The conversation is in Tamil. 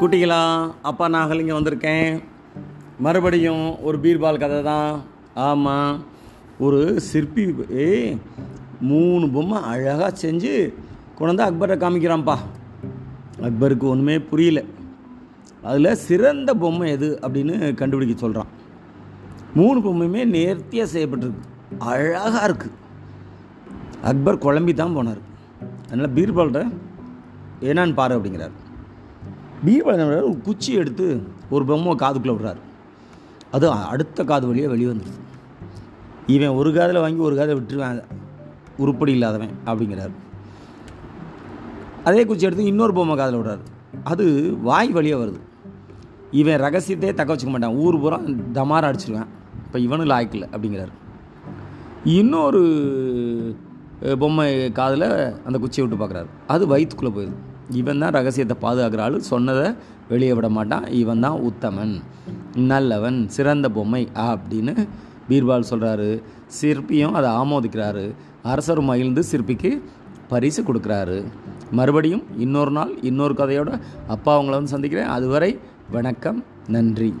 குட்டிகளா அப்பா நாங்கள் இங்கே வந்திருக்கேன். மறுபடியும் ஒரு பீர்பால் கதை தான். ஆமாம் ஒரு சிற்பி ஏ மூணு பொம்மை அழகாக செஞ்சு கொண்டு அக்பரை காமிக்கிறான்ப்பா. அக்பருக்கு ஒன்றுமே புரியல. அதில் சிறந்த பொம்மை எது அப்படின்னு கண்டுபிடிக்க சொல்கிறான் மூணு பொம்மையுமே நேர்த்தியாக செய்யப்பட்டிருக்கு. அழகாக இருக்குது அக்பர் குழம்பி தான் போனார். அதனால் பீர்பால்கிட்ட என்னான்னு பாரு அப்படிங்கிறார். பீர்பால் என்ன ஒரு குச்சி எடுத்து ஒரு பொம்மை காதுக்குள்ளே விடுறாரு. அது அடுத்த காது வழியாக வெளியே வந்துடுது இவன் ஒரு காதில் வாங்கி ஒரு காதில் விட்டுருவேன். உருப்படி இல்லாதவன் அப்படிங்கிறார். அதே குச்சி எடுத்து இன்னொரு பொம்மை காதில் விடுறாரு. அது வாய் வழியாக வருது. இவன் ரகசியத்தையே தக்க வச்சுக்க மாட்டான். ஊர் பூரா தமாரம் அடிச்சிருவேன். இப்போ இவனும் லாய்க்கில் அப்படிங்கிறாரு. இன்னொரு பொம்மை காதில் அந்த குச்சியை விட்டு பார்க்குறாரு அது வயிற்றுக்குள்ளே போயிடுது. இவன் தான் ரகசியத்தை பாதுகாக்கிற ஆள் சொன்னதை வெளியே விட மாட்டான். இவன் தான் உத்தமன். நல்லவன் சிறந்த பொம்மை அப்படின்னு பீர்பால் சொல்கிறாரு சிற்பியும் அதை ஆமோதிக்கிறாரு. அரசர் மகிழ்ந்து சிற்பிக்கு பரிசு கொடுக்குறாரு. மறுபடியும் இன்னொரு நாள் இன்னொரு கதையோட அப்பா அவங்கள வந்து சந்திக்கிறேன். அதுவரை வணக்கம் நன்றி.